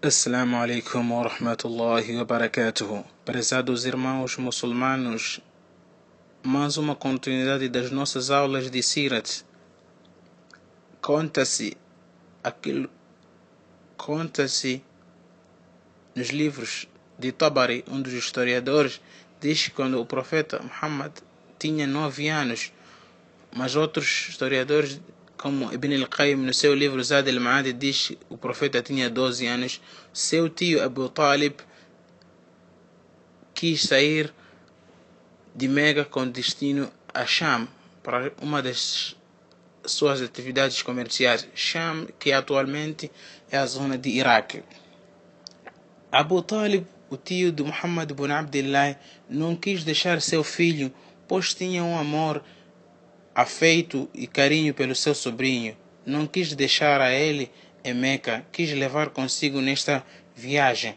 Assalamu alaikum wa rahmatullahi wa barakatuh. Prezados irmãos muçulmanos, mais uma continuidade das nossas aulas de Sirat. Conta-se aquilo conta-se nos livros de Tabari, um dos historiadores, diz que quando o profeta Muhammad tinha nove anos, mas outros historiadores como Ibn al-Qayyim no seu livro Zad al-Ma'ad diz que o profeta tinha 12 anos, seu tio Abu Talib quis sair de Mega com destino a Sham para uma das suas atividades comerciais. Sham, que atualmente é a zona de Iraque. Abu Talib, o tio de Muhammad ibn Abdullah, não quis deixar seu filho, pois tinha um amor afeito e carinho pelo seu sobrinho. Não quis deixar a ele em Meca, quis levar consigo nesta viagem.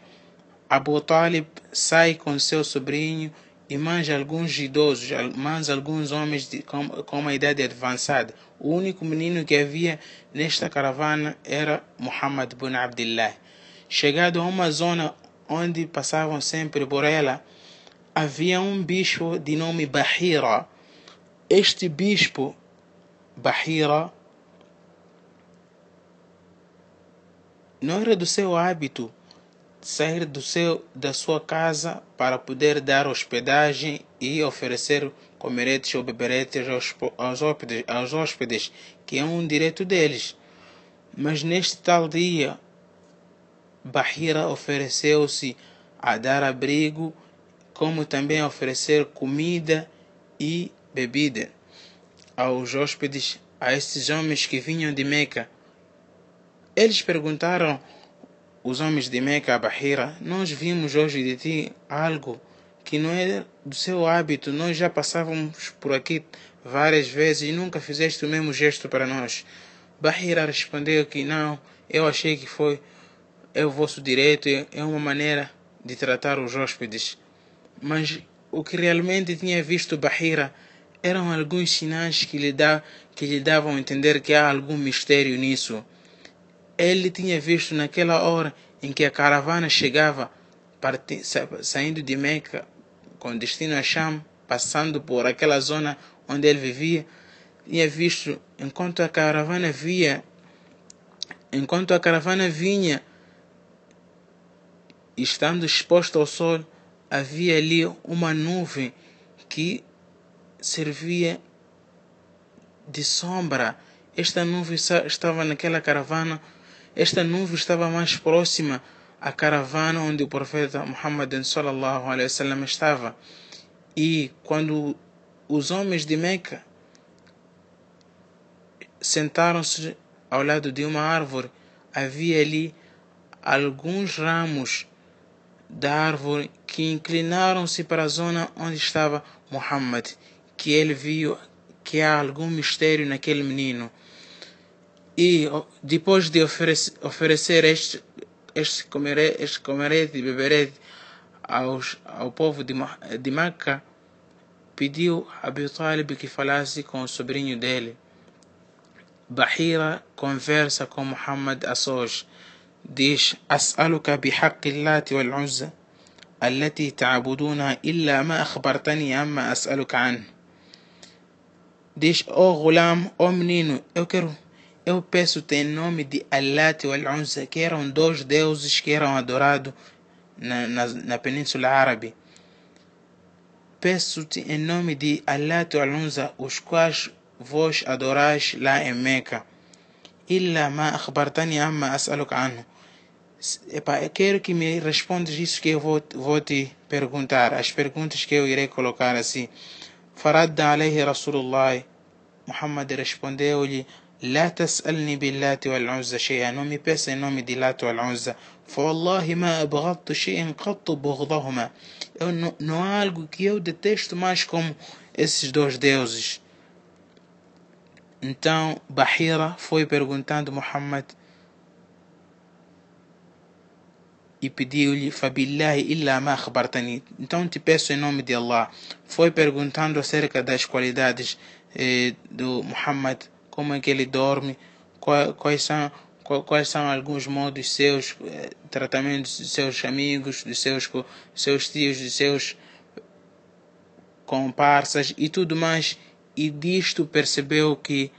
Abu Talib sai com seu sobrinho e manja alguns idosos, manja alguns homens de, com, com uma idade avançada. O único menino que havia nesta caravana era Muhammad ibn Abdullah. Chegado a uma zona onde passavam sempre por ela, havia um bicho de nome Bahira, este bispo Bahira não era do seu hábito sair do seu, da sua casa para poder dar hospedagem e oferecer comeretes ou beberetes aos, aos, hóspedes, aos hóspedes, que é um direito deles. Mas neste tal dia, Bahira ofereceu-se a dar abrigo, como também a oferecer comida e bebida aos hóspedes, a esses homens que vinham de Meca. Eles perguntaram, os homens de Meca a Bahira, nós vimos hoje de ti algo que não é do seu hábito, nós já passávamos por aqui várias vezes e nunca fizeste o mesmo gesto para nós. Bahira respondeu que não, eu achei que foi é o vosso direito, é uma maneira de tratar os hóspedes. Mas o que realmente tinha visto Bahira eram alguns sinais que lhe, dá, que lhe davam a entender que há algum mistério nisso. Ele tinha visto naquela hora em que a caravana chegava, saindo de Meca com destino a Sham, passando por aquela zona onde ele vivia, tinha visto enquanto a caravana via, enquanto a caravana vinha, estando exposta ao sol, havia ali uma nuvem que servia de sombra. Esta nuvem estava naquela caravana, esta nuvem estava mais próxima à caravana onde o profeta Muhammad sallallahu alaihi wasallam estava. E quando os homens de Meca sentaram-se ao lado de uma árvore, havia ali alguns ramos da árvore que inclinaram-se para a zona onde estava Muhammad que ele viu que há algum mistério naquele menino. E depois de oferecer, oferecer este, este, comerete, este comerete e beberete aos, ao povo de, de Meca, pediu a Abu Talib que falasse com o sobrinho dele. Bahira conversa com Muhammad a sós. Diz: As'aluka bihaqq Lati wal Uzza التي تعبدونها إلا ما أخبرتني عما أسألك عنه diz, ó oh, Gulam, ó oh, menino, eu quero, eu peço-te em nome de Alat e Al-Unza, que eram dois deuses que eram adorados na, na, na Península Árabe. Peço-te em nome de Alat e Al-Unza, os quais vós adorais lá em Meca. Illa ma akhbartani amma as'aluka anhu. Epa, eu quero que me respondas isso que eu vou, vou te perguntar, as perguntas que eu irei colocar assim. فرد عليه رسول الله محمد رشبونديو لا تسألني باللات والعنزة شيئا. نومي بس نومي دي لات والعنزة فوالله ما أبغضت شيئا قط بغضهما. نوالقو كيو دتشت ماشكم اسج دوش ديوزش. انتو بحيرة فوي برغنتان محمد. E pediu-lhe Fabillahi illa ma. Então te peço em nome de Allah. Foi perguntando acerca das qualidades eh, do Muhammad, como é que ele dorme, quais, quais são quais são alguns modos seus, eh, tratamentos de seus amigos, de seus, seus tios, de seus comparsas e tudo mais. E disto percebeu que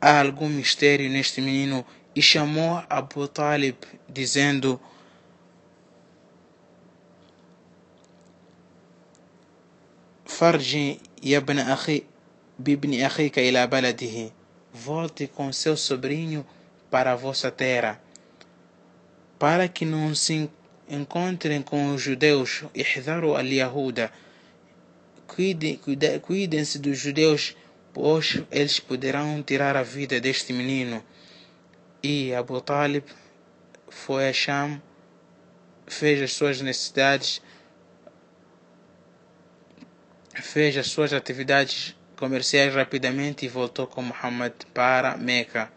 há algum mistério neste menino e chamou Abu Talib dizendo Farji ibn akhi bibni akhika ila baladihi. Volte com seu sobrinho para a vossa terra para que não se encontrem com os judeus. Ihdaru al-yahuda. Cuidem-se dos judeus pois eles poderão tirar a vida deste menino. E Abu Talib foi a Sham, fez as suas necessidades, fez as suas atividades comerciais rapidamente e voltou com Muhammad para Meca.